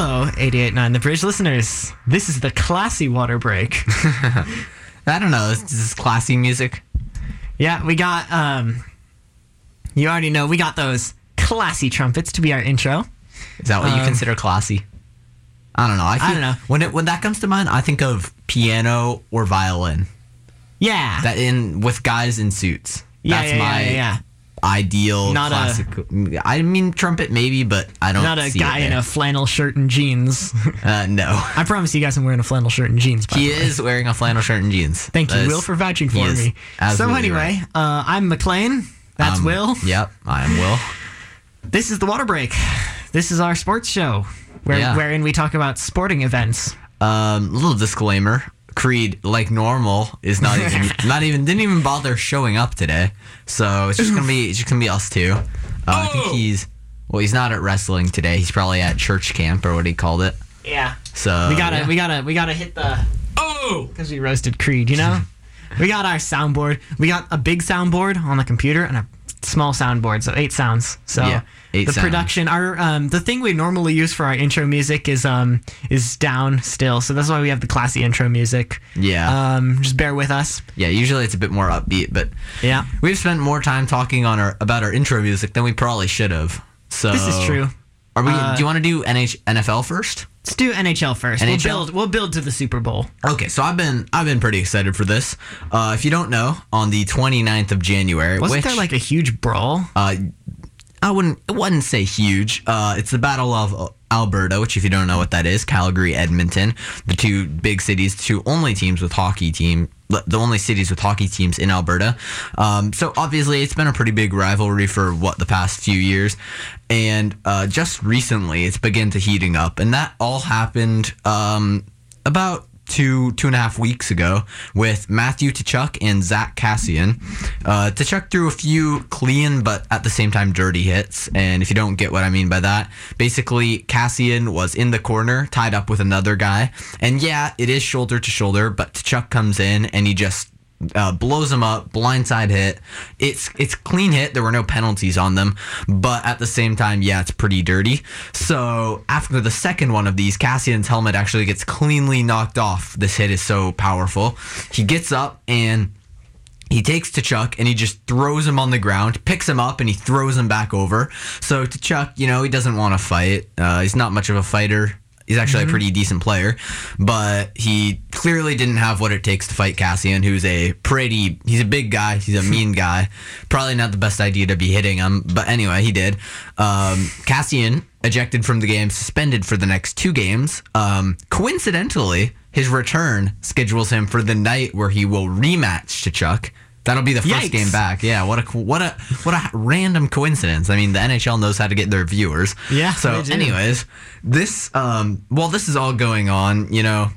Hello, 889 The Bridge listeners. This is the classy water break. I don't know. This, this is classy music. yeah, we got, um, you already know, we got those classy trumpets to be our intro. Is that what you Um, consider classy? I don't know. I, feel, don't know. When it when that comes to mind, I think of piano or violin. Yeah. That in with guys in suits. yeah, That's yeah, my yeah, yeah. Ideal Not a- classic. I mean trumpet maybe, but I don't Not a guy in a flannel shirt and jeans. Uh, no. I promise you guys I'm wearing a flannel shirt and jeans. He is wearing a flannel shirt and jeans. Thank you, is- Will, for vouching for me. So anyway, uh, I'm McLean. That's Um, Will. Yep, I am Will. This is the water break. This is our sports show, where, Yeah. wherein we talk about sporting events. Um, little disclaimer: Creed, like normal, is not even not even didn't even bother showing up today. So it's just gonna be it's just gonna be us two. Uh, I think Oh. he's well, he's not at wrestling today. He's probably at church camp or what he called it. Yeah. So We gotta, yeah. we gotta, we gotta hit the oh because we roasted Creed. You know, we got our soundboard. We got a big soundboard on the computer and a small soundboard, so eight sounds. So Yeah, eight the sounds. production, our um, the thing we normally use for our intro music is um is down still. So that's why we have the classy intro music. yeah Um, just bear with us. yeah. Usually it's a bit more upbeat, but Yeah, we've spent more time talking on our about our intro music than we probably should have. So this is true. Are we? Uh, do you want to do NH, NFL first? Let's do NHL first. NHL? We'll build. We'll build to the Super Bowl. Okay, so I've been I've been pretty excited for this. Uh, if you don't know, on the 29th of January, Wasn't which there like a huge brawl? uh, I wouldn't I wouldn't say huge. Uh, it's the Battle of Alberta, which if you don't know what that is, Calgary, Edmonton, the two big cities, two only teams with hockey team, the only cities with hockey teams in Alberta. Um, so obviously, it's been a pretty big rivalry for what the past few years, and uh, just recently, it's begun to heating up, and that all happened um, about two two and a half weeks ago with Matthew Tkachuk and Zack Kassian. Uh, Tkachuk threw a few clean but at the same time dirty hits, and if you don't get what I mean by that, basically Kassian was in the corner tied up with another guy, and yeah, it is shoulder to shoulder, but Tkachuk comes in and he just uh, blows him up, blindside hit. It's it's clean hit. There were no penalties on them, but at the same time, yeah, it's pretty dirty. So after the second one of these, Kassian's helmet actually gets cleanly knocked off. This hit is so powerful. He gets up and he takes Tkachuk and he just throws him on the ground, picks him up, and he throws him back over. So Tkachuk, you know, he doesn't want to fight. Uh, he's not much of a fighter. He's actually a pretty decent player, but he clearly didn't have what it takes to fight Kassian, who's a pretty, he's a big guy, he's a mean guy. Probably not the best idea to be hitting him, but anyway, he did. Um, Kassian ejected from the game, suspended for the next two games. Um, coincidentally, his return schedules him for the night where he will rematch Tkachuk. That'll be the first Yikes. game back. Yeah, what a what a what a random coincidence. I mean, the NHL knows how to get their viewers. Yeah, So, anyways, this um, while this is all going on, you know,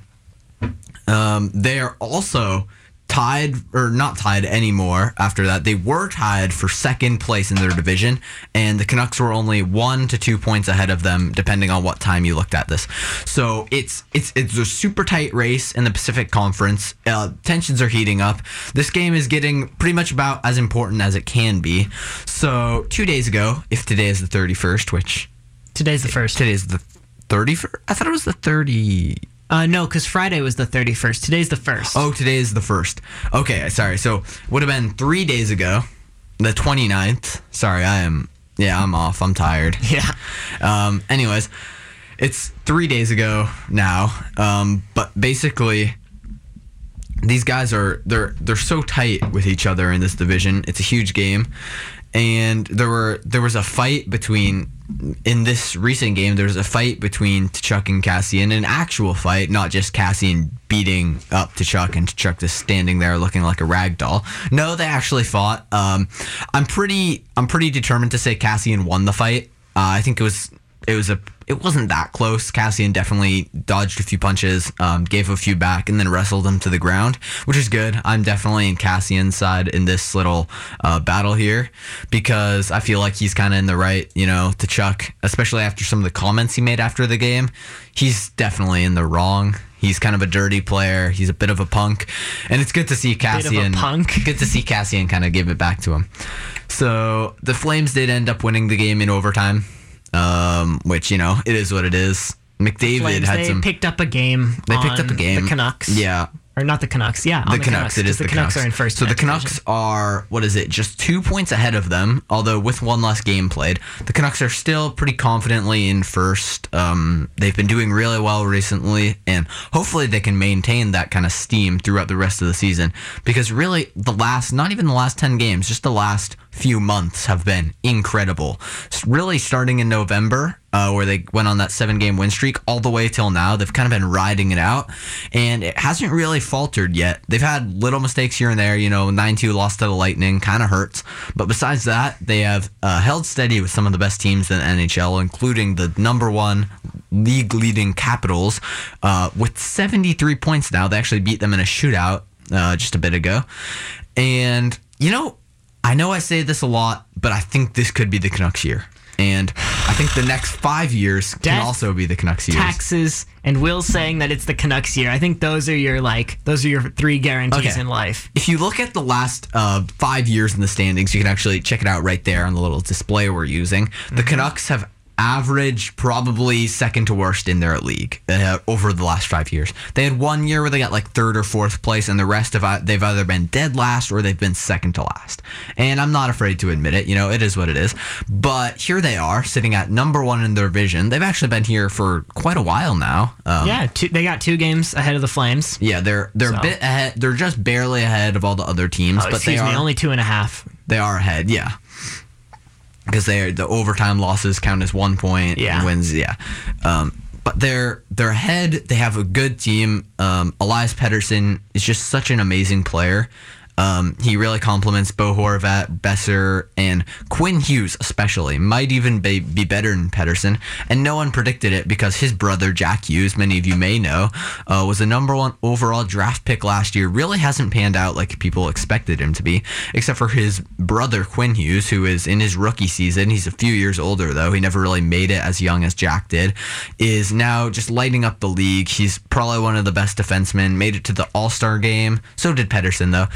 um, they are also tied or not tied anymore after that. They were tied for second place in their division and the canucks were only one to two points ahead of them depending on what time you looked at this. So it's it's it's a super tight race in the pacific conference. Uh, tensions are heating up. This game is getting pretty much about as important as it can be. So two days ago if today is the 31st which Today's the first. today's the 31st i thought it was the 30 Uh, no, because Friday was the 31st. Today's the first. Oh, today is the first. Okay, sorry. So would have been three days ago, the 29th. Sorry, I am. Yeah, I'm off. I'm tired. yeah. Um, anyways, it's three days ago now. Um, but basically, these guys are they're they're so tight with each other in this division. It's a huge game, and there were there was a fight between in this recent game. There was a fight between Tkachuk and Kassian, an actual fight, not just Kassian beating up Tkachuk and Tkachuk just standing there looking like a rag doll. No, they actually fought. Um, I'm pretty I'm pretty determined to say Kassian won the fight. Uh, I think it was it was a it wasn't that close. Kassian definitely dodged a few punches, um, gave a few back, and then wrestled him to the ground, which is good. I'm definitely in Kassian's side in this little uh, battle here because I feel like he's kind of in the right, you know, Tkachuk, especially after some of the comments he made after the game. He's definitely in the wrong. He's kind of a dirty player. He's a bit of a punk, and it's good to see Bit of a Kassian. punk. Good to see Kassian kind of give it back to him. So the Flames did end up winning the game in overtime, um, which you know it is what it is. McDavid had they some. picked up a game. they picked up a game. The Canucks. Yeah, Or not the Canucks. Yeah. on the, Canucks. It is the, the Canucks. are in first. So the Canucks division. are what is it? Just two points ahead of them. Although with one less game played, the Canucks are still pretty confidently in first. Um, they've been doing really well recently, and hopefully they can maintain that kind of steam throughout the rest of the season. Because really, the last not even the last ten games, just the last few months have been incredible. Really, starting in November, uh, where they went on that seven game win streak, all the way till now, they've kind of been riding it out, and it hasn't really faltered yet. They've had little mistakes here and there, you know, 9 2 lost to the Lightning, kind of hurts. But besides that, they have uh, held steady with some of the best teams in the NHL, including the number one league leading Capitals, uh, with 73 points now. They actually beat them in a shootout uh, just a bit ago. And, you know, I know I say this a lot, but I think this could be the Canucks year. And I think the next five years can also be the Canucks years. taxes and Will saying that it's the Canucks year. I think those are your like those are your three guarantees Okay. in life. If you look at the last uh, five years in the standings, you can actually check it out right there on the little display we're using. Mm-hmm. The Canucks have averaged probably second to worst in their league uh, over the last five years. They had one year where they got like third or fourth place, and the rest of it, they've either been dead last or they've been second to last. And I'm not afraid to admit it. You know, it is what it is. But here they are, sitting at number one in their division. They've actually been here for quite a while now. Um, Yeah, two, they got two games ahead of the Flames. yeah, they're they're a bit ahead. They're just barely ahead of all the other teams, Oh, but they are me, only two and a half. they are ahead. Yeah, because they the overtime losses count as one point. Yeah. and wins. Yeah, um, but they're they're ahead. They have a good team. Um, Elias Pettersson is just such an amazing player. Um, he really compliments Bo Horvat, Boeser, and Quinn Hughes, especially. Might even be, be better than Pettersson. And no one predicted it because his brother, Jack Hughes, many of you may know, uh, was the number one overall draft pick last year. Really hasn't panned out like people expected him to be, except for his brother, Quinn Hughes, who is in his rookie season. He's a few years older, though. He never really made it as young as Jack did. Is now just lighting up the league. He's probably one of the best defensemen. Made it to the All Star game. So did Pettersson, though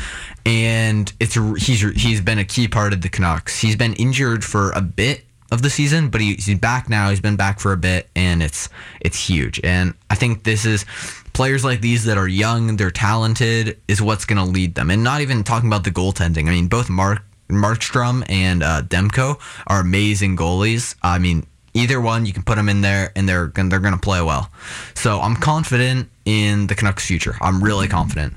and it's he's he's been a key part of the Canucks. He's been injured for a bit of the season, but he, he's back now. He's been back for a bit, and it's it's huge. And I think this is players like these that are young, they're talented, is what's going to lead them. And not even talking about the goaltending. I mean, both Mark Markstrom and uh, Demko are amazing goalies. I mean. Either one, you can put them in there, and they're they're going to play well. So I'm confident in the Canucks' future. I'm really confident.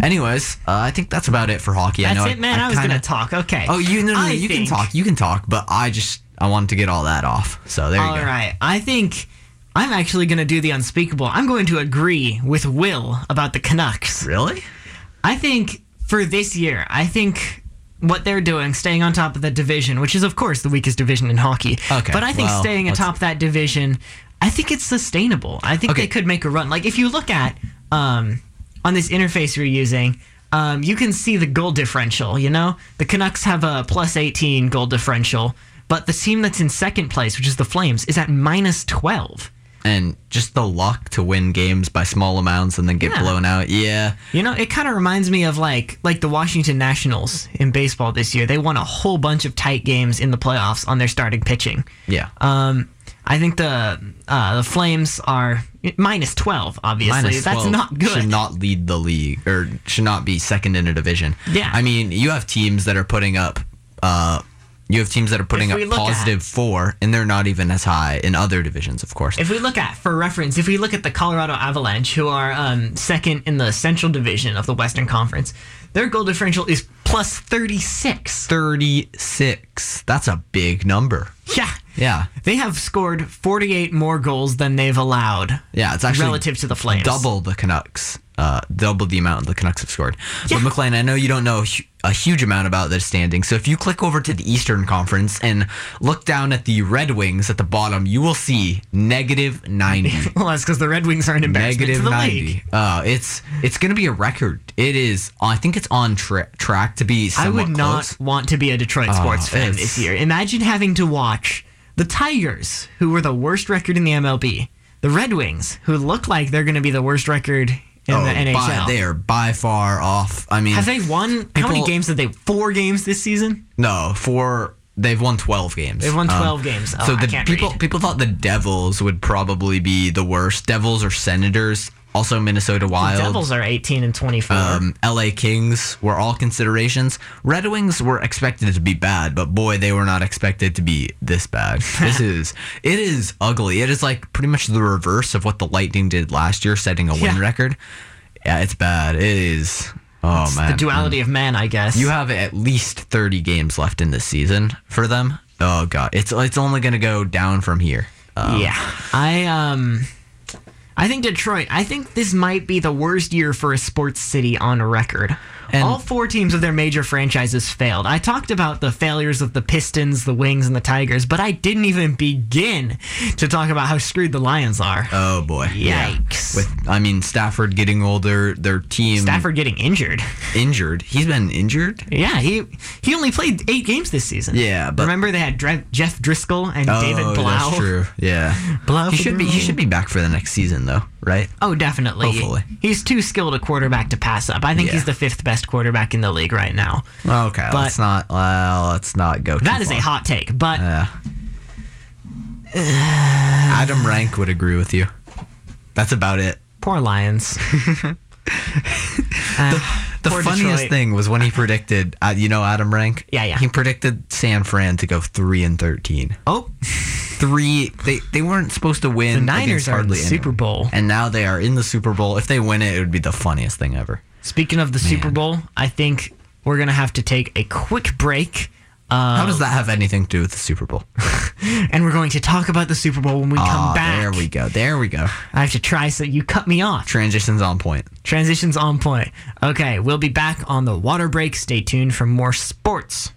Anyways, uh, I think that's about it for hockey. I That's know it, man. I, was kinda- gonna talk. Okay. Oh, you no, no, I you can talk. You can talk, but I just I wanted to get all that off. So there you All go. right. I think I'm actually gonna do the unspeakable. I'm going to agree with Will about the Canucks. Really? I think for this year, I think what they're doing, staying on top of the division, which is of course the weakest division in hockey. Okay, But I think well, staying atop that division, I think it's sustainable. I think Okay. they could make a run. Like if you look at um, on this interface you're using. Um, you can see the goal differential. You know, the Canucks have a plus 18 goal differential, but the team that's in second place, which is the Flames, is at minus 12. And just the luck to win games by small amounts and then get Yeah. blown out. Yeah. You know, it kind of reminds me of like like the Washington Nationals in baseball this year. They won a whole bunch of tight games in the playoffs on their starting pitching. Yeah. Um, I think the uh, the Flames are minus twelve. Obviously, Minus that's not good. Should not lead the league or should not be second in a division. Yeah. I mean, you have teams that are putting up. Uh, you have teams that are putting up look at- positive four, and they're not even as high in other divisions, of course. If we look at, for reference, if we look at the Colorado Avalanche, who are um, second in the Central Division of the Western Conference, their goal differential is plus 36. 36. That's a big number. Yeah. Yeah. They have scored 48 more goals than they've allowed. Yeah, it's actually relative to the Flames. double the Canucks. Uh, double the amount the Canucks have scored. Yeah. But McLean, I know you don't know a huge amount about the standing. So if you click over to the Eastern Conference and look down at the Red Wings at the bottom, you will see negative 90. Well, that's because the Red Wings are an embarrassment Negative to the 90. league. Uh, it's it's going to be a record. It is. I think it's on tra- track to be. I would not close. want to be a Detroit sports fan this year. Imagine having to watch the Tigers, who were the worst record in the MLB, the Red Wings, who look like they're going to be the worst record in Oh, the NHL. by, they are by far off. I mean, Have they won? how many games did they? Four games this season. No, four. they've won 12 games. They've won um, 12 games. Oh, so the people read. people thought the Devils would probably be the worst. Devils or Senators, also Minnesota Wild. The Devils are 18 and 24. um, LA Kings were all considerations. Red Wings were expected to be bad, but boy, they were not expected to be this bad. This is it is ugly. It is like pretty much the reverse of what the Lightning did last year, setting a win Yeah. record. Yeah, it's bad. It is. Oh It's man, the duality of man, I guess. You have at least thirty games left in this season for them. Oh god, it's it's only gonna go down from here. Um, yeah. I um I think Detroit, I think this might be the worst year for a sports city on record. And- All four teams of their major franchises failed. I talked about the failures of the Pistons, the Wings, and the Tigers, but I didn't even begin to talk about how screwed the Lions are. Oh boy. Yeah. Yikes. With I mean Stafford getting older, their team Stafford getting injured. injured. He's been injured. Yeah, he he only played eight games this season. Yeah, but- remember they had Dre- Jeff Driskel and David oh, Blough. that's true. Yeah. Blough he should be he should be back for the next season though, right? Oh, definitely. Hopefully. He's too skilled a quarterback to pass up. I think Yeah. he's the fifth best quarterback in the league right now. Okay, But- let's not well, let's not go. That is a hot take, but Yeah. Adam Rank would agree with you. That's about it. poor Lions. Uh, The poor funniest Detroit. thing was when he predicted, uh, you know, Adam Rank. Yeah, yeah. He predicted San Fran to go three and thirteen. Oh, Three. They they weren't supposed to win. the Niners are in the Super anyone. Bowl. and now they are in the Super Bowl. If they win it, it would be the funniest thing ever. Speaking of the Super Bowl, I think we're gonna have to take a quick break. Uh, How does that have anything to do with the Super Bowl? and we're going to talk about the Super Bowl when we come back. there we go. There we go. I have to try so you cut me off. Transitions on point. Transitions on point. Okay, we'll be back on the water break. Stay tuned for more sports.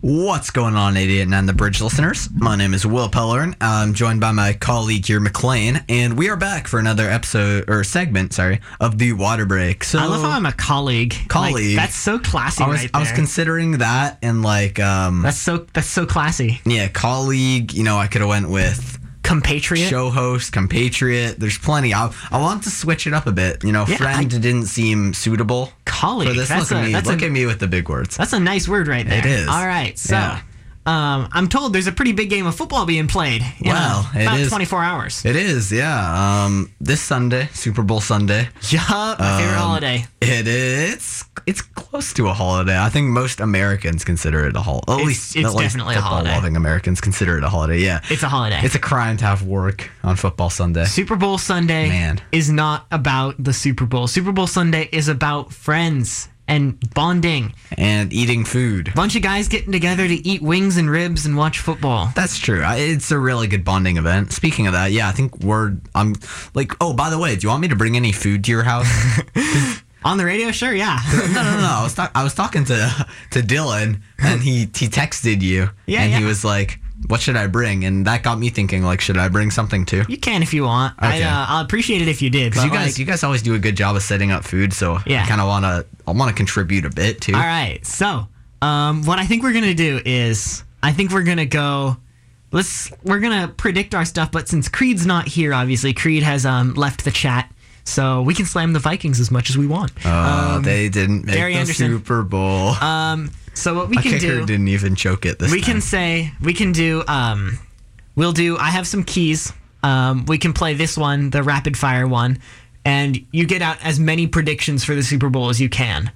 What's going on, 88 and the Bridge listeners? My name is Will Pellerin. I'm joined by my colleague here, McLean, and we are back for another episode or segment, sorry, of the Water Break. So I love how I'm a colleague. Like, Colleague. that's so classy I was right I was considering that and like um that's so that's so classy. yeah, colleague. You know, I could have went with Compatriot. show host, compatriot. There's plenty. I I want to switch it up a bit. You know, Yeah, friend I- didn't seem suitable colleague. for this. That's Look a, at me. Look a, at me with the big words. That's a nice word right there. It is. All right. So, Yeah. um, I'm told there's a pretty big game of football being played. Well, it about is. 24 hours. It is, yeah. Um, this Sunday, Super Bowl Sunday. Yup, my favorite Um, holiday. It is. It's close to a holiday. I think most Americans consider it a holiday. At It's- least, it's at least definitely a holiday. Loving Americans consider it a holiday. Yeah, It's a holiday. it's a crime to have work on football Sunday. Super Bowl Sunday Man. is not about the Super Bowl. Super Bowl Sunday is about friends and bonding. and eating food. Bunch of guys getting together to eat wings and ribs and watch football. That's true. I- It's a really good bonding event. Speaking of that, yeah, I think we're. I'm like. Oh, by the way, do you want me to bring any food to your house? On the radio, sure, yeah. no, no, no. I was talk- I was talking to to Dylan, and he he texted you, Yeah, and he yeah. was like, "What should I bring?" And that got me thinking, like, should I bring something too? you can if you want. I, Okay. uh, I'll appreciate it if you did. Because But you guys, like, you guys always do a good job of setting up food, so Yeah. I kind of want to, I want to contribute a bit too. All right. So, um, what I think we're gonna do is, I think we're gonna go. Let's we're gonna predict our stuff, but since Creed's not here, obviously Creed has um left the chat, so we can slam the Vikings as much as we want. Uh, they didn't make Gary the Anderson. Super Bowl. Um, so what we A can kicker do, didn't even choke it this we time. can say we can do um, we'll do. I have some keys. Um, we can play this one, the rapid fire one, and you get out as many predictions for the Super Bowl as you can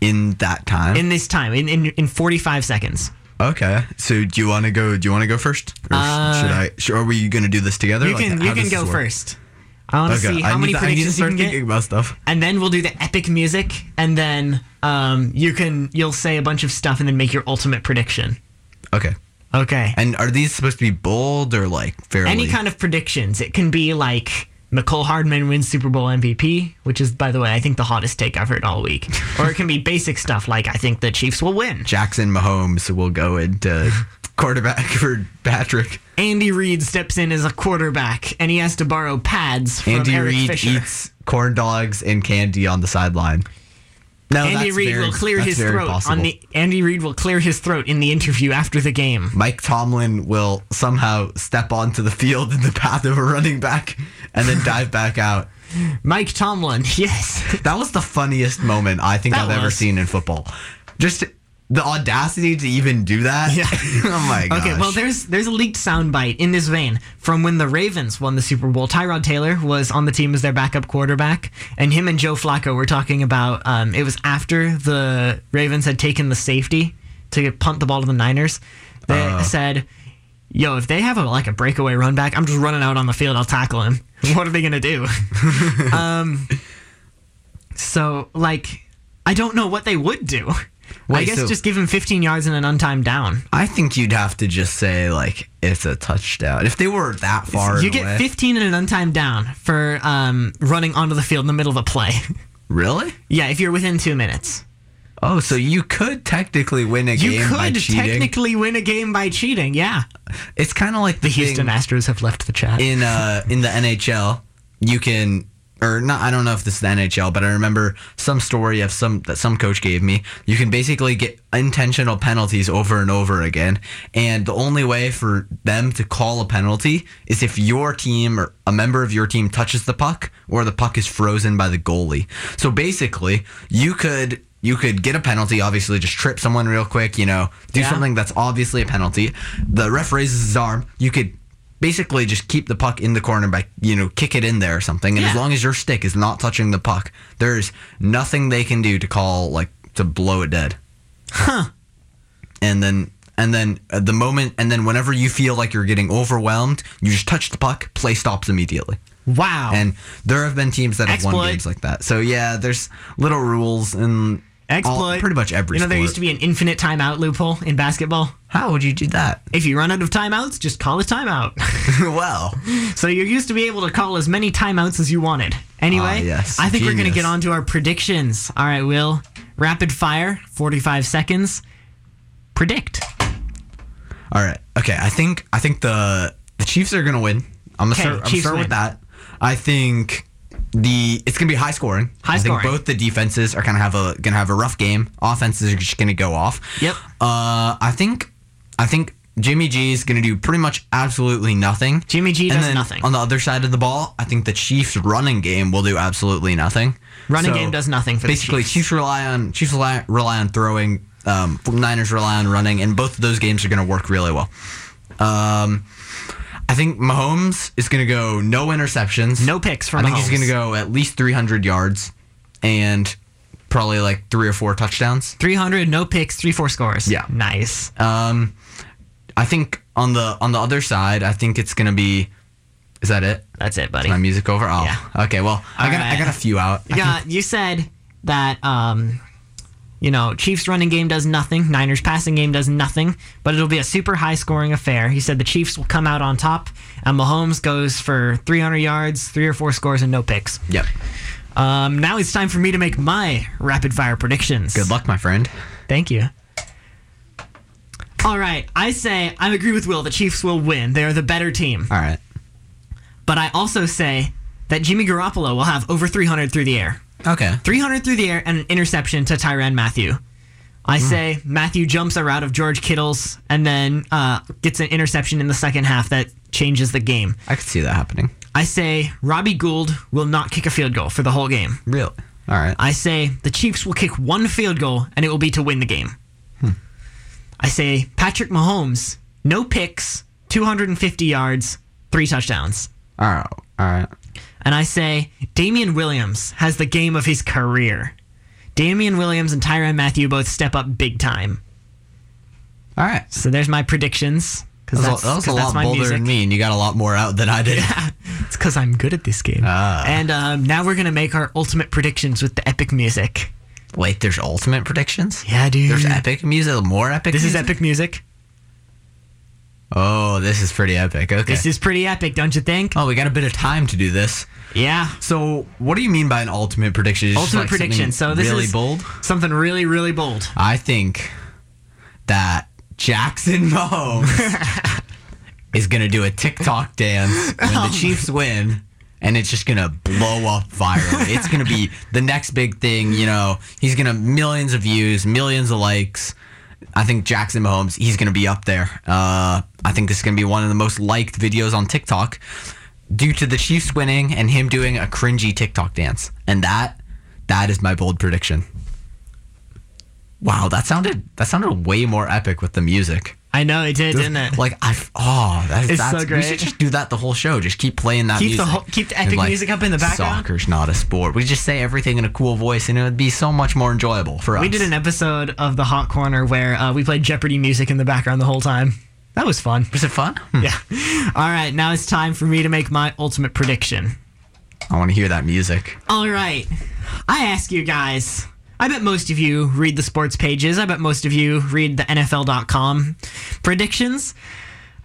in that time. in this time in in, in 45 seconds. okay, so do you want to go? Do you want to go first, or Uh, should I? Are we going to do this together? You can how you can go work? first. I want to Okay, see how many to, I need to predictions you can thinking get, about stuff. and then we'll do the epic music, and then um, you can you'll say a bunch of stuff, and then make your ultimate prediction. Okay. Okay. And are these supposed to be bold or like fairly? Any kind of predictions. It can be like Mecole Hardman wins Super Bowl MVP, which is, by the way, I think the hottest take I've heard all week. or it can be basic stuff like I think the Chiefs will win. Jackson Mahomes will go into quarterback for Patrick. Andy Reid steps in as a quarterback, and he has to borrow pads from Andy Eric Reid Fisher. eats corn dogs and candy on the sideline. No, Andy Reid very- will clear his throat possible. on the Andy Reid will clear his throat in the interview after the game. Mike Tomlin will somehow step onto the field in the path of a running back and then dive back out. Mike Tomlin, yes. That was the funniest moment I think That I've ever seen in football. Just the audacity to even do that. Yeah. oh my god. Okay, well, there's there's a leaked soundbite in this vein from when the Ravens won the Super Bowl. Tyrod Taylor was on the team as their backup quarterback, and him and Joe Flacco were talking about. Um, it was after the Ravens had taken the safety to punt the ball to the Niners. They Uh. said, "Yo, if they have a like a breakaway run back, I'm just running out on the field. I'll tackle him. What are they gonna do?" um, so like, I don't know what they would do. I guess so- just give him 15 yards and an untimed down. I think you'd have to just say like it's a touchdown if they were that far. You away. get 15 and an untimed down for um, running onto the field in the middle of a play. Really? yeah, if you're within two minutes. Oh, so you could technically win a You game by could cheating. technically win a game by cheating. Yeah. it's kind of like the, The Houston Astros have left the chat. in uh in the NHL. You can or not. I don't know if this is the NHL, but I remember some story of some that some coach gave me. You can basically get intentional penalties over and over again, and the only way for them to call a penalty is if your team or a member of your team touches the puck or the puck is frozen by the goalie. So basically, you could you could get a penalty, obviously just trip someone real quick, you know, do Yeah. something that's obviously a penalty. The ref raises his arm, you could basically just keep the puck in the corner by, you know, kick it in there or something. And as long as your stick is not touching the puck, there's nothing they can do to call like to blow it dead. Huh. And then and then at the moment and then whenever you feel like you're getting overwhelmed, you just touch the puck, play stops immediately. Wow. And there have been teams that have Exploit. won games like that. So yeah, there's little rules and Exploit. pretty much every You know, there sport. used to be an infinite timeout loophole in basketball. How would you do that? If you run out of timeouts, just call a timeout. well, so you used to be able to call as many timeouts as you wanted. Anyway, Ah, yes. I think we're going to get on to our predictions. All right, Will. Rapid fire, 45 seconds. Predict. all right. Okay, I think I think the the Chiefs are gonna win. I'm gonna start, I'm start win. with that. I think the it's gonna be high scoring. High I think both the defenses are gonna have a gonna have a rough game. Offenses are just gonna go off. Yep. Uh, I think I think Jimmy G is gonna do pretty much absolutely nothing. Jimmy G and does nothing. On the other side of the ball, I think the Chiefs' running game will do absolutely nothing. Running So, game does nothing for the basically. Chiefs. rely on Chiefs rely, rely on throwing. Um, Niners rely on running, and both of those games are going to work really well. Um, I think Mahomes is going to go no interceptions, No picks for I think he's going to go at least 300 yards, and probably like three or four touchdowns. 300, no picks, three, four scores. Yeah. Nice. Um, I think on the on the other side, I think it's going to be. Is that it? That's it, buddy. My music over. Oh, Yeah. okay. Well, I got I got a few out. Yeah, you said that um, you know, Chiefs running game does nothing, Niners passing game does nothing, but it'll be a super high scoring affair. He said the Chiefs will come out on top, and Mahomes goes for 300 yards, three or four scores, and no picks. Yep. Um, now it's time for me to make my rapid fire predictions. Good luck, my friend. Thank you. All right, I say I agree with Will. The Chiefs will win. They are the better team. All right. But I also say that Jimmy Garoppolo will have over 300 through the air. Okay. 300 through the air and an interception to Tyrann Mathieu. I say Mathieu jumps a route of George Kittle's and then uh, gets an interception in the second half that changes the game. I could see that happening. I say Robbie Gould will not kick a field goal for the whole game. Really? All right. I say the Chiefs will kick one field goal and it will be to win the game. I say Patrick Mahomes, no picks, 250 yards, three touchdowns. All right. All right. And I say Damien Williams has the game of his career. Damien Williams and Tyrann Mathieu both step up big time. All right. So there's my predictions. Because That that's, was, a- that was a that's lot my bolder music. than me, and you got a lot more out than I did. Yeah, It's because I'm good at this game. Ah. And um, now we're going to make our ultimate predictions with the epic music. Wait, there's ultimate predictions? Yeah, dude. There's epic music, more epic This is epic music. Oh, this is pretty epic. Okay. This is pretty epic, don't you think? oh, we got a bit of time to do this. Yeah. So, what do you mean by an ultimate prediction? Is it just Ultimate like prediction. So this really is bold. something really, really bold. I think that Jackson Mahomes is gonna do a TikTok dance when the Chiefs win, and it's just gonna blow up virally. it's gonna be the next big thing. You know, he's gonna millions of views, millions of likes. I think Jackson Mahomes, he's gonna be up there. Uh, I think this is gonna be one of the most liked videos on TikTok due to the Chiefs winning and him doing a cringy TikTok dance, and that that is my bold prediction. Wow, that sounded that sounded way more epic with the music. I know it did, didn't it? Like I, oh, that, It's that's so great. We should just do that the whole show. Just keep playing that Keep the music. whole- keep the epic music up in the background. Soccer's not a sport. We just say everything in a cool voice, and it would be so much more enjoyable for us. We did an episode of the Hot Corner where uh, we played Jeopardy music in the background the whole time. That was fun. Was it fun? Hmm. Yeah. All right, now it's time for me to make my ultimate prediction. I want to hear that music. All right. I ask you guys. I bet most of you read the sports pages. I bet most of you read the NFL.com predictions.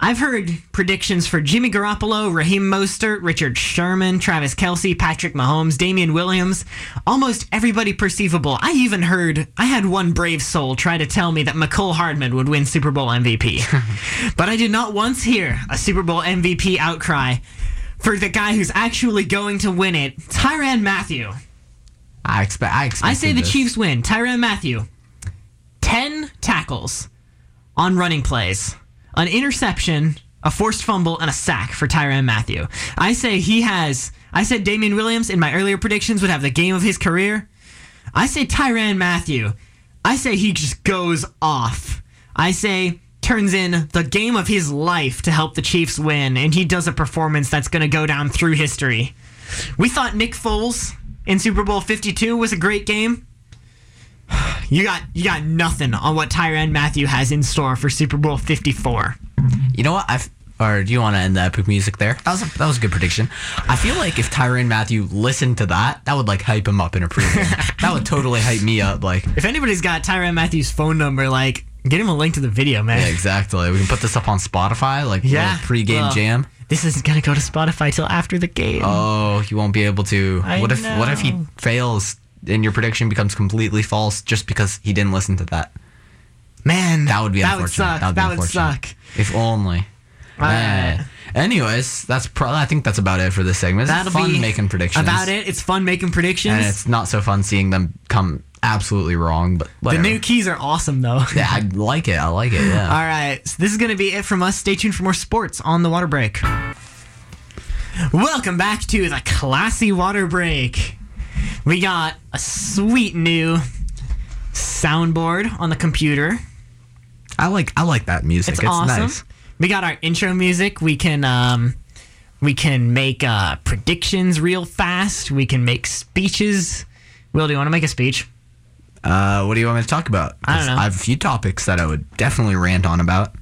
I've heard predictions for Jimmy Garoppolo, Raheem Mostert, Richard Sherman, Travis Kelce, Patrick Mahomes, Damien Williams, almost everybody perceivable. I even heard, I had one brave soul try to tell me that Mecole Hardman would win Super Bowl MVP. but I did not once hear a Super Bowl MVP outcry for the guy who's actually going to win it, Tyrann Mathieu. I expect. I expect. I say the Chiefs win. Tyrann Mathieu, 10 tackles on running plays, an interception, a forced fumble, and a sack for Tyrann Mathieu. I say he has. I said Damien Williams in my earlier predictions would have the game of his career. I say Tyrann Mathieu. I say he just goes off. I say turns in the game of his life to help the Chiefs win, and he does a performance that's going to go down through history. We thought Nick Foles in Super Bowl 52 was a great game. You got you got nothing on what Tyrann Mathieu has in store for Super Bowl 54. You know what? I've or do you want to end the epic music there? That was a, that was a good prediction. I feel like if Tyrann Mathieu listened to that, that would like hype him up in a pregame. that would totally hype me up. Like, If anybody's got Tyrann Mathieu's phone number, like get him a link to the video, man. yeah, exactly. We can put this up on Spotify, like Yeah, pregame well, jam. This isn't gonna go to Spotify till after the game. Oh, he won't be able to. I what if what if he fails and your prediction becomes completely false just because he didn't listen to that? man, That would be that would unfortunate. suck. That would, be That would suck. If only. Anyways, that's pro- I think that's about it for this segment. It's That'll fun be making predictions. About it. It's fun making predictions. and it's not so fun seeing them come absolutely wrong. But the new keys are awesome though. yeah, I like it. I like it. Yeah. All right, so this is going to be it from us. Stay tuned for more sports on the water break. Welcome back to the classy water break. We got a sweet new soundboard on the computer. I like I like that music. It's, It's, awesome. nice. We got our intro music. We can um, we can make uh, predictions real fast. We can make speeches. Will, do you want to make a speech? Uh, what do you want me to talk about? I don't know. I have a few topics that I would definitely rant on about.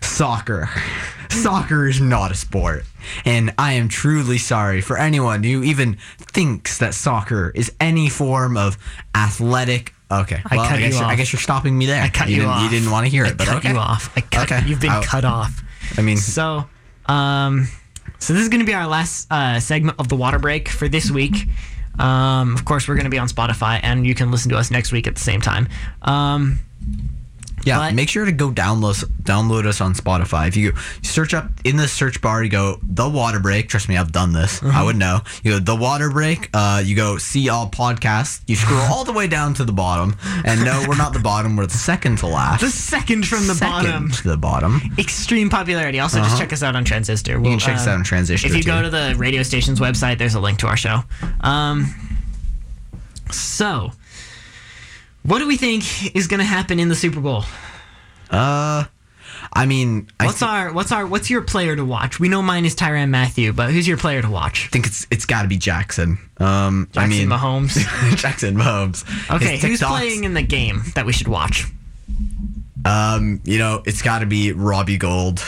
Soccer. Soccer is not a sport. And I am truly sorry for anyone who even thinks that soccer is any form of athletic. Okay. I well, cut I guess you you're, I guess you're stopping me there. I cut you, didn't, off. You didn't want to hear it, I but cut okay. you off. I cut. Okay. You've been I- cut off. I mean, So, um, so this is going to be our last uh, segment of the water break for this week. Um, of course, we're going to be on Spotify, and you can listen to us next week at the same time. Um, Yeah, But- make sure to go download download us on Spotify. If you search up in the search bar, you go the water break. Trust me, I've done this. Uh-huh. I would know. You go the water break. Uh, you go see all podcasts. You scroll all the way down to the bottom, and no, we're not the bottom. We're the second to last. the second from the Second bottom. to the bottom. Extreme popularity. Also, just check us out on Transistor. Uh-huh. You can check us out on Transistor. If you go to the radio station's website, there's a link to our show. Um, so, what do we think is going to happen in the Super Bowl? uh, I mean, I What's our what's our what's your player to watch? We know mine is Tyrann Mathieu, but who's your player to watch? I think it's it's got to be Jackson. Um, I Jackson mean, Mahomes. Jackson Mahomes. Okay, who's playing in the game that we should watch? Um, you know, it's got to be Robbie Gould,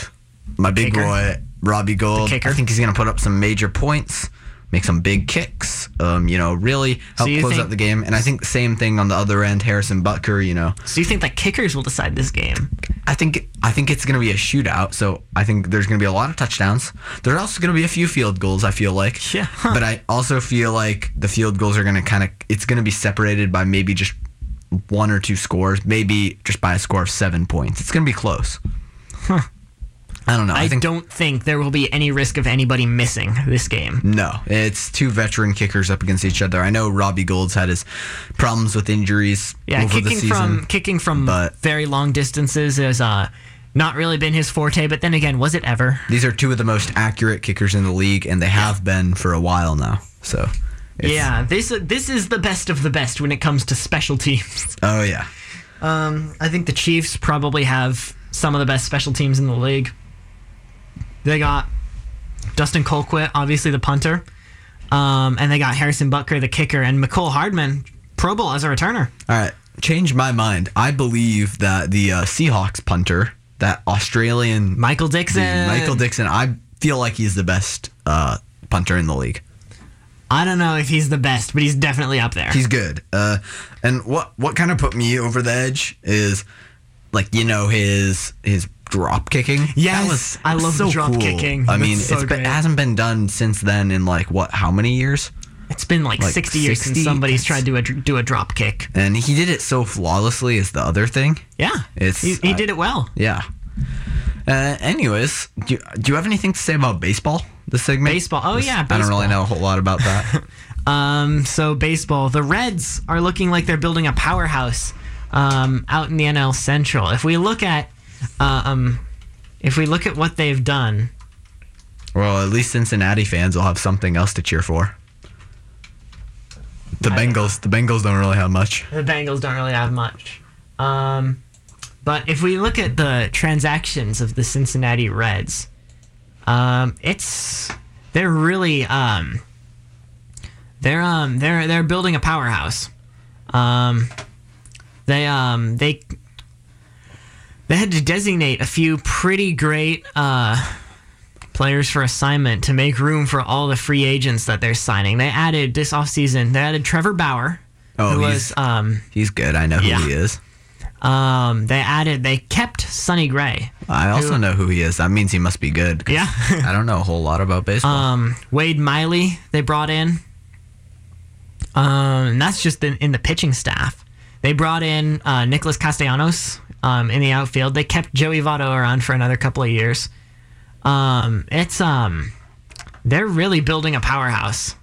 my big Kicker. boy, Robbie Gould. The kicker. I think he's gonna put up some major points, make some big kicks. Um, you know, really help you close think- out the game. And I think the same thing on the other end, Harrison Butker. You know, So you think that kickers will decide this game? I think I think it's gonna be a shootout. So I think there's gonna be a lot of touchdowns. There's also gonna be a few field goals. I feel like. Yeah. Huh. But I also feel like the field goals are gonna kind of. It's gonna be separated by maybe just one or two scores, maybe just by a score of seven points. It's gonna be close. I don't know. I, I, think don't think there will be any risk of anybody missing this game. no. It's two veteran kickers up against each other. I know Robbie Gould's had his problems with injuries Yeah, over the kicking season. from kicking from but- very long distances has uh, not really been his forte. But then again, was it ever? These are two of the most accurate kickers in the league, and they have been for a while now. So It's- yeah, this this is the best of the best when it comes to special teams. Oh yeah. Um, I think the Chiefs probably have some of the best special teams in the league. They got Dustin Colquitt, obviously the punter, um, and they got Harrison Butker, the kicker, and Mecole Hardman, Pro Bowl as a returner. All right. Change my mind. I believe that the uh, Seahawks punter, that Australian Michael Dickson. Michael Dickson, I feel like he's the best uh, punter in the league. I don't know if he's the best, but he's definitely up there. He's good. Uh, and what what kind of put me over the edge is like you know his his drop kicking. Yes, I love the drop kicking. I mean, so it's been, great. it hasn't been done since then in like what how many years? it's been like, like 60 years since somebody's tried to do a, do a drop kick. And he did it so flawlessly. Is the other thing? Yeah, It's- he, he I- did it well. Yeah. Uh, anyways, do you, do you have anything to say about baseball? The segment. Baseball. Oh, yeah, I don't really know a whole lot about that. Um, so baseball, the Reds are looking like they're building a powerhouse um, out in the NL Central. If we look at, um, if we look at what they've done, well, at least Cincinnati fans will have something else to cheer for. The Bengals, the Bengals don't really have much. the Bengals don't really have much. Um, but if we look at the transactions of the Cincinnati Reds, um, it's they're really um, they're um they're they're building a powerhouse. Um, they um they they had to designate a few pretty great uh players for assignment to make room for all the free agents that they're signing. They added this offseason, they added Trevor Bauer, Oh, who he's was um he's good. I know who Yeah. he is. um they added they kept Sonny Gray. I also Who- know who he is. That means he must be good. Yeah. I don't know a whole lot about baseball. Um Wade Miley they brought in. Um and that's just in, in the pitching staff. They brought in uh, Nicholas Castellanos um, in the outfield. They kept Joey Votto around for another couple of years. Um, it's um, they're really building a powerhouse.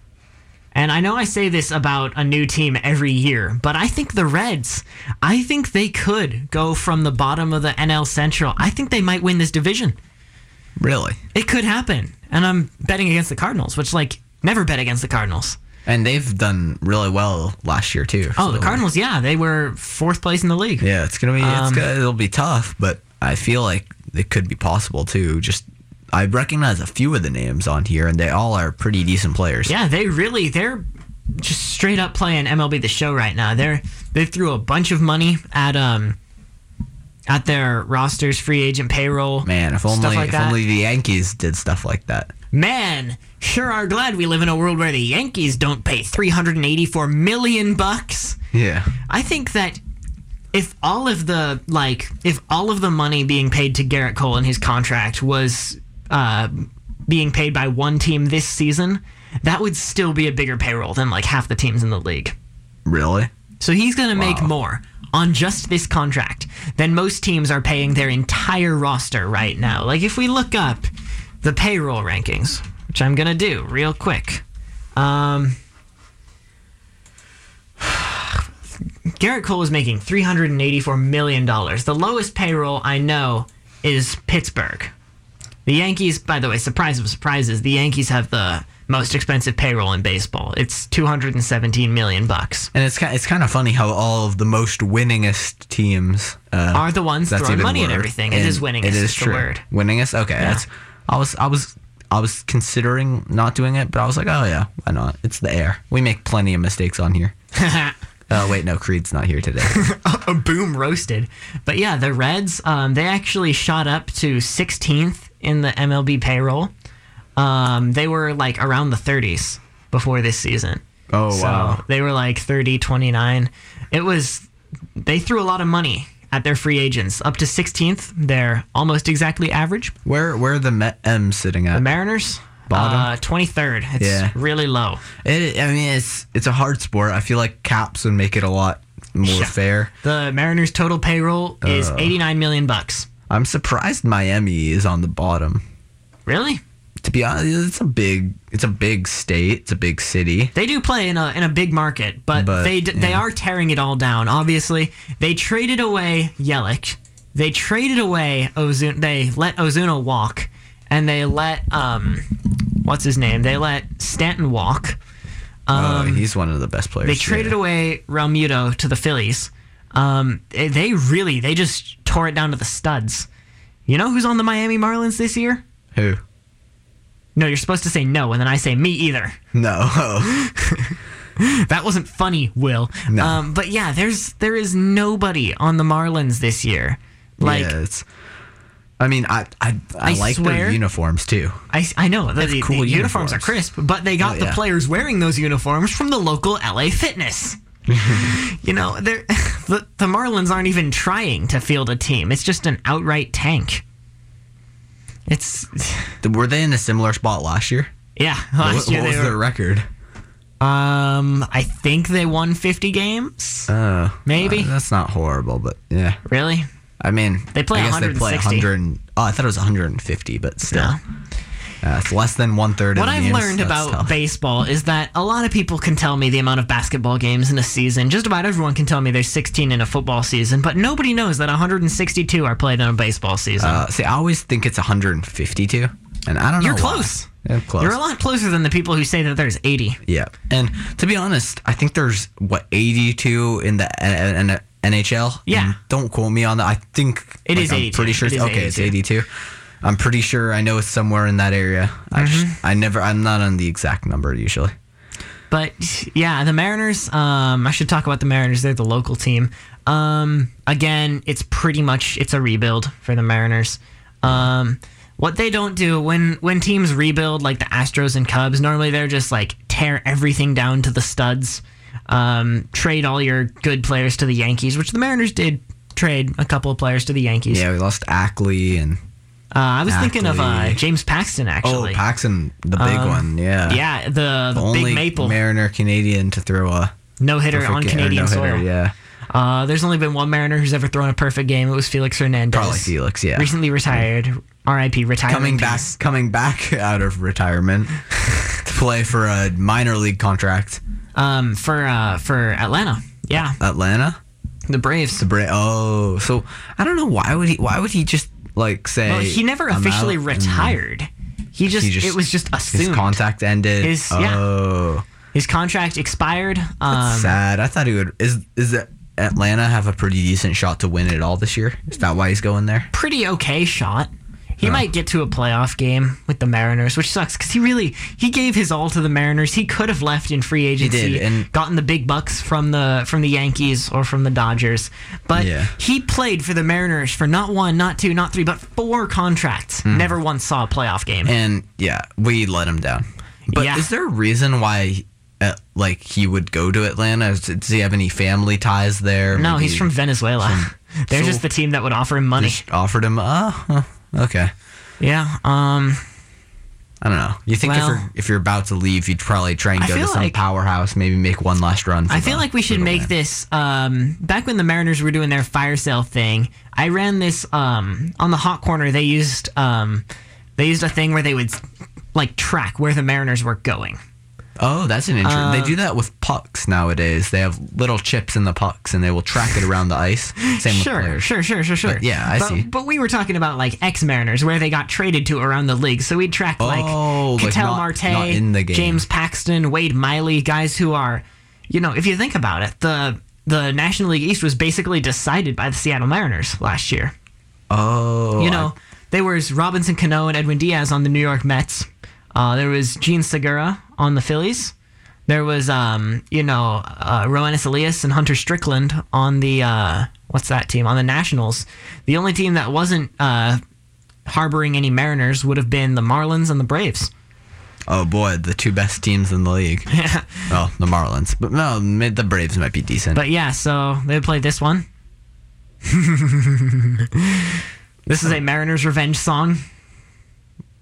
And I know I say this about a new team every year, but I think the Reds, I think they could go from the bottom of the NL Central. I think they might win this division. really? It could happen. And I'm betting against the Cardinals, which like never bet against the Cardinals. And they've done really well last year too. Oh, the so- Cardinals, yeah, they were fourth place in the league. Yeah, it's gonna be. Um, it's gonna, it'll be tough, but I feel like it could be possible too. Just I recognize a few of the names on here, and they all are pretty decent players. Yeah, they really they're just straight up playing MLB the Show right now. They're they threw a bunch of money at um at their rosters, free agent payroll. Man, if only like if that. only the Yankees did stuff like that. Man, sure are glad we live in a world where the Yankees don't pay 384 million bucks. Yeah. I think that if all of the like if all of the money being paid to Gerrit Cole in his contract was uh, being paid by one team this season, that would still be a bigger payroll than like half the teams in the league. Really? So he's going to make more on just this contract than most teams are paying their entire roster right now. Like if we look up the payroll rankings, which I'm to do real quick. Um Gerrit Cole is making $384 million. The lowest payroll I know is Pittsburgh. The Yankees, by the way, surprise of surprises, the Yankees have the most expensive payroll in baseball. It's 217 million bucks. And it's kind it's kind of funny how all of the most winningest teams uh, Are the ones throwing money at everything. It And is winningest It is true. word. Winningest. Okay. That's. I was. I was. I was considering not doing it, but I was like, oh yeah, why not? It's the air. We make plenty of mistakes on here. Oh wait, no, Creed's not here today. a boom roasted. But yeah, the Reds, um, they actually shot up to 16th in the MLB payroll. Um, they were like around the 30s before this season. Oh So wow. they were like 30, 29. It was, they threw a lot of money at their free agents. Up to 16th, they're almost exactly average. Where where are the Met M's sitting at? The Mariners, Bottom? uh, 23rd. It's Yeah. really low. It, I mean, it's it's a hard sport. I feel like caps would make it a lot more Yeah. fair. The Mariners' total payroll is Uh. 89 million bucks. I'm surprised Miami is on the bottom. Really? To be honest, it's a big it's a big state. It's a big city. They do play in a in a big market, but, But, they d they are tearing it all down. Obviously, they traded away Yelich. They traded away Ozuna. They let Ozuna walk, and they let um, what's his name? They let Stanton walk. oh, he's one of the best players. They yeah. traded away Realmuto to the Phillies. Um, they- they really they just tore it down to the studs. You know who's on the Miami Marlins this year? Who? No, you're supposed to say no, and then I say me either. No. That wasn't funny, Will. No. Um, but yeah, there's there is nobody on the Marlins this year. Like yeah. I mean, I I, I, I like swear- their uniforms too. I, I know the, the- cool the uniforms are crisp, but they got Oh, the yeah. players wearing those uniforms from the local LA Fitness. you know, they're, the the Marlins aren't even trying to field a team. It's just an outright tank. It's Were they in a similar spot last year? yeah. What, year what was were, their record? um, I think they won 50 games. Oh, Maybe. uh, that's not horrible, but yeah. really? I mean, They play I guess they play 100. Oh, I thought it was 150, but still. Uh, it's less than one third. What of the I've games. learned That's about tough. baseball is that a lot of people can tell me the amount of basketball games in a season. Just about everyone can tell me there's 16 in a football season, but nobody knows that 162 are played in a baseball season. Uh, see, I always think it's 152, and I don't know. You're close. Yeah, close. You're a lot closer than the people who say that there's 80. Yeah, and to be honest, I think there's what 82 in the N- N- NHL. Yeah. And don't quote me on that. I think It like, is I'm 82. Pretty sure. It okay, it's 82. 82. I'm pretty sure. I know it's somewhere in that area. I, Mm-hmm. just, I never. I'm not on the exact number usually. But yeah, the Mariners. Um, I should talk about the Mariners. They're the local team. Um, again, it's pretty much it's a rebuild for the Mariners. Um, what they don't do when when teams rebuild, like the Astros and Cubs, normally they're just like tear everything down to the studs, um, trade all your good players to the Yankees, which the Mariners did trade a couple of players to the Yankees. Yeah, we lost Ackley and Uh, I was thinking of uh, James Paxton actually. oh. Paxton, the big Um, one. Yeah. yeah, the, the Only big maple Mariner Canadian to throw a no hitter on Canadian no-hitter, soil. Yeah, Uh, there's only been one Mariner who's ever thrown a perfect game. It was Felix Hernandez. probably Felix. Yeah. Recently retired. R.I.P. Retired. coming back coming back out of retirement to play for a minor league contract. Um, for uh, for Atlanta. Yeah, Atlanta. the Braves. The Bra- oh, so I don't know why would he why would he just like say Well, he never officially out," retired. He just, he just- it was just assumed. His contact ended. His- yeah. oh, His contract expired. Um, sad. I thought he would. Is is it Atlanta have a pretty decent shot to win it all this year? Is that why he's going there? pretty okay shot. He might get to a playoff game with the Mariners, which sucks because he really he gave his all to the Mariners. He could have left in free agency, did, and- gotten the big bucks from the from the Yankees or from the Dodgers, but Yeah. he played for the Mariners for not one, not two, not three, but four contracts. Hmm. Never once saw a playoff game. And yeah, we let him down. But Yeah. is there a reason why? Uh, like he would go to Atlanta? Does he have any family ties there? no, Maybe he's from Venezuela. They're so- just the team that would offer him money. offered him. Huh, okay. Yeah. Um. I don't know. You think Well- if you're if you're about to leave, you'd probably try and I go to some like- powerhouse, maybe make one last run. I feel the- like we should make this um, back when the Mariners were doing their fire sale thing. I ran this um, on the hot corner. They used um, they used a thing where they would like track where the Mariners were going. Oh, that's an interesting. they do um, that with pucks nowadays. They have little chips in the pucks, and they will track it around the ice. Same with Sure, players. sure, sure, sure, sure. But, yeah, I but, see. But we were talking about like ex Mariners where they got traded to around the league. So we'd track like Oh, like Ketel not- Marte, not in the game. James Paxton, Wade Miley, guys who are, you know, if you think about it, the the National League East was basically decided by the Seattle Mariners last year. Oh, You know, there was Robinson Cano and Edwin Diaz on the New York Mets. Uh, there was Jean Segura on the Phillies. There was, um, you know, uh, Roenis Elias and Hunter Strickland on the uh, what's that team on the Nationals. The only team that wasn't uh, harboring any Mariners would have been the Marlins and the Braves. oh boy, the two best teams in the league. well, the Marlins, but no, the Braves might be decent. But yeah, so they played this one. this is a Mariners revenge song.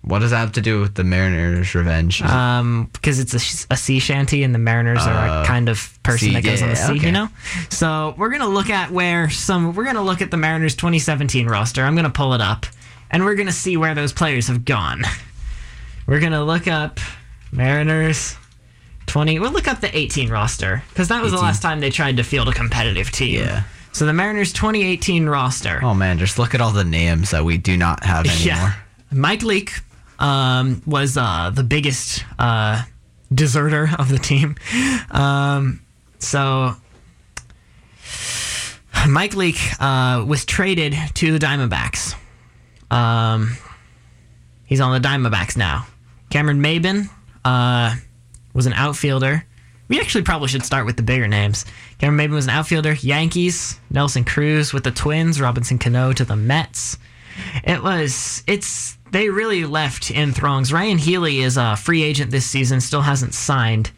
What does that have to do with the Mariners' revenge? um, because it's a, sh- a sea shanty and the mariners are a kind of person sea- that goes on the yeah, sea, okay. you know. So we're gonna look at where some we're gonna look at the Mariners 2017 roster. I'm gonna pull it up, and we're gonna see where those players have gone. We're gonna look up Mariners 20. We'll look up the 18 roster because that was the last time they tried to field a competitive team. Yeah. So the Mariners 2018 roster. oh man, just look at all the names that we do not have anymore. Yeah. Mike Leake um, was uh, the biggest uh, deserter of the team. Um, so Mike Leake uh, was traded to the Diamondbacks. Um, he's on the Diamondbacks now. Cameron Maybin uh, was an outfielder. We actually probably should start with the bigger names. Cameron Maybin was an outfielder. Yankees. Nelson Cruz with the Twins. Robinson Cano to the Mets. It was. It's. They really left in throngs. Ryon Healy is a free agent this season. Still hasn't signed.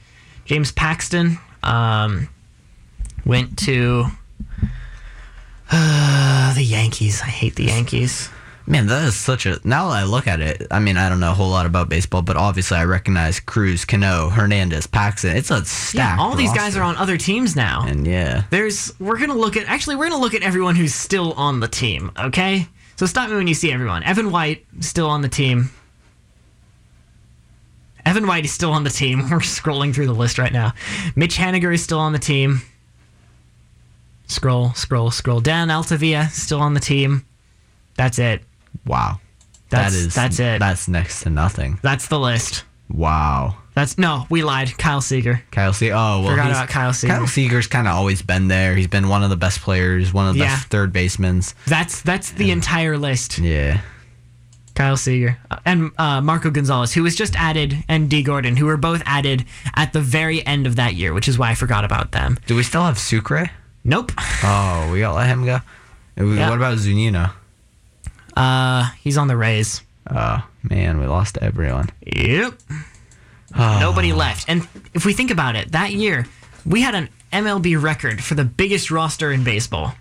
James Paxton um, went to uh, the Yankees. I hate the Yankees. Man, that is such a. Now that I look at it, I mean, I don't know a whole lot about baseball, but obviously I recognize Cruz, Cano, Hernandez, Paxton. It's a stack. Yeah, stack. all these guys are on other teams now. And yeah, There's we're gonna look at actually we're gonna look at everyone who's still on the team. Okay, so stop me when you see everyone. Evan White still on the team. Evan White is still on the team. We're scrolling through the list right now. Mitch Haniger is still on the team. Scroll, scroll, scroll down. Altavilla still on the team. That's it. wow. That's that is that's it. That's next to nothing. that's the list. Wow. That's no, we lied. Kyle Seager. Kyle Seager. Oh well, Forgot about Kyle Seager. Kyle Seager's kind of always been there. He's been one of the best players, one of the Yeah. best third basemen. That's that's the entire list. Yeah. Kyle Seager Uh, and uh, Marco Gonzalez, who was just added, and Dee Gordon, who were both added at the very end of that year, which is why I forgot about them. Do we still have Sucre? Nope. Oh, we gotta let him go. Yeah. What about Zunino? Uh, he's on the Rays. Oh man, we lost everyone. Yep. Nobody left. And if we think about it, that year we had an MLB record for the biggest roster in baseball,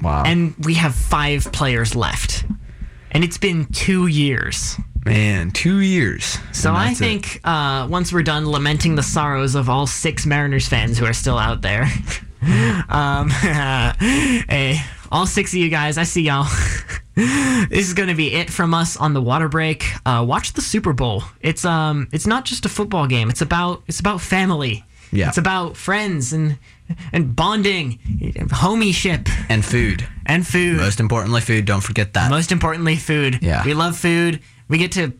Wow. and we have five players left. And it's been two years. man, two years. So I think uh, once we're done lamenting the sorrows of all six Mariners fans who are still out there, um, hey, all six of you guys, I see y'all. this is gonna be it from us on the water break. Uh, watch the Super Bowl. It's um, it's not just a football game. It's about it's about family. Yeah. It's about friends and and bonding, homieship, and food. and food. Most importantly, food. Don't forget that. Most importantly, food. Yeah. We love food. We get to.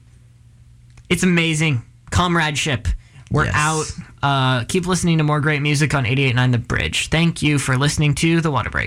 It's amazing. Comradeship. We're Yes. out. Uh, keep listening to more great music on 88.9 The Bridge. Thank you for listening to The Water Break.